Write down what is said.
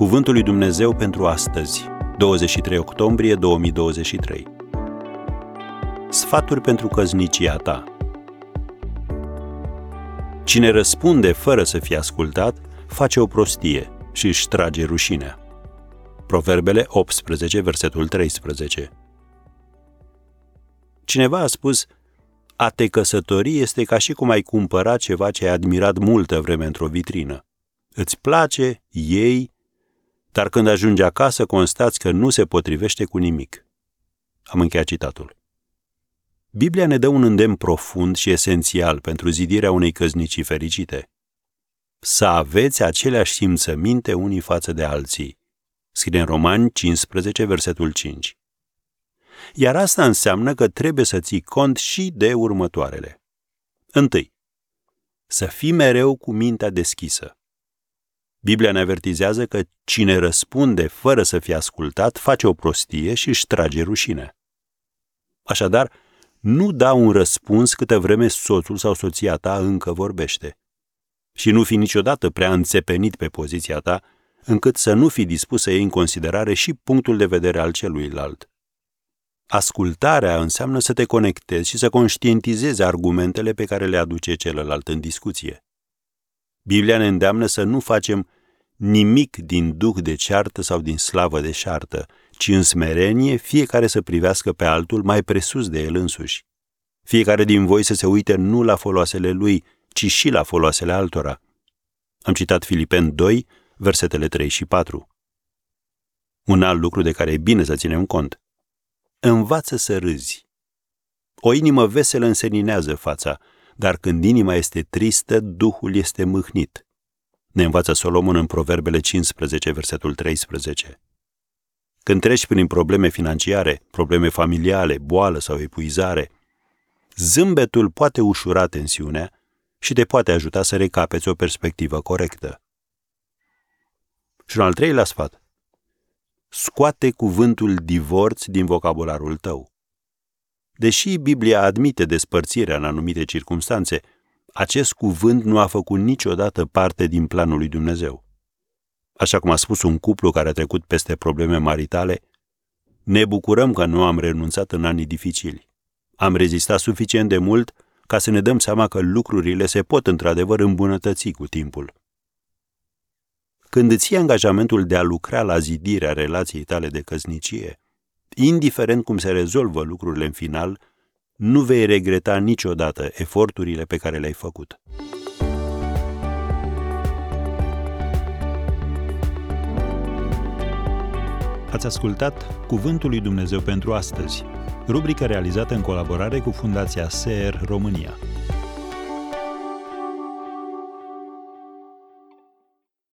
Cuvântul lui Dumnezeu pentru astăzi, 23 octombrie 2023. Sfaturi pentru căznicia ta. Cine răspunde fără să fie ascultat, face o prostie și își trage rușinea. Proverbele 18, versetul 13. Cineva a spus, a te căsători este ca și cum ai cumpăra ceva ce ai admirat multă vreme într-o vitrină. Îți place, ei, dar când ajungi acasă constați că nu se potrivește cu nimic. Am încheiat citatul. Biblia ne dă un îndemn profund și esențial pentru zidirea unei căznicii fericite. Să aveți aceleași simțăminte unii față de alții. Scrie în Romani 15, versetul 5. Iar asta înseamnă că trebuie să ții cont și de următoarele. Întâi, să fii mereu cu mintea deschisă. Biblia ne avertizează că cine răspunde fără să fie ascultat face o prostie și își trage rușine. Așadar, nu da un răspuns câtă vreme soțul sau soția ta încă vorbește. Și nu fi niciodată prea înțepenit pe poziția ta, încât să nu fi dispus să iei în considerare și punctul de vedere al celuilalt. Ascultarea înseamnă să te conectezi și să conștientizezi argumentele pe care le aduce celălalt în discuție. Biblia ne îndeamnă să nu facem nimic din duh de ceartă sau din slavă de șartă, ci în smerenie fiecare să privească pe altul mai presus de el însuși. Fiecare din voi să se uite nu la foloasele lui, ci și la foloasele altora. Am citat Filipen 2, versetele 3 și 4. Un alt lucru de care e bine să ținem cont. Învață să râzi. O inimă veselă înseninează fața, dar când inima este tristă, Duhul este mâhnit. Ne învață Solomon în Proverbele 15, versetul 13. Când treci prin probleme financiare, probleme familiale, boală sau epuizare, zâmbetul poate ușura tensiunea și te poate ajuta să recapeți o perspectivă corectă. Și un al treilea sfat. Scoate cuvântul divorț din vocabularul tău. Deși Biblia admite despărțirea în anumite circunstanțe, acest cuvânt nu a făcut niciodată parte din planul lui Dumnezeu. Așa cum a spus un cuplu care a trecut peste probleme maritale, ne bucurăm că nu am renunțat în anii dificili. Am rezistat suficient de mult ca să ne dăm seama că lucrurile se pot într-adevăr îmbunătăți cu timpul. Când îți iei angajamentul de a lucra la zidirea relației tale de căsnicie, indiferent cum se rezolvă lucrurile în final, nu vei regreta niciodată eforturile pe care le-ai făcut. Ați ascultat Cuvântul lui Dumnezeu pentru astăzi, rubrica realizată în colaborare cu Fundația SER România.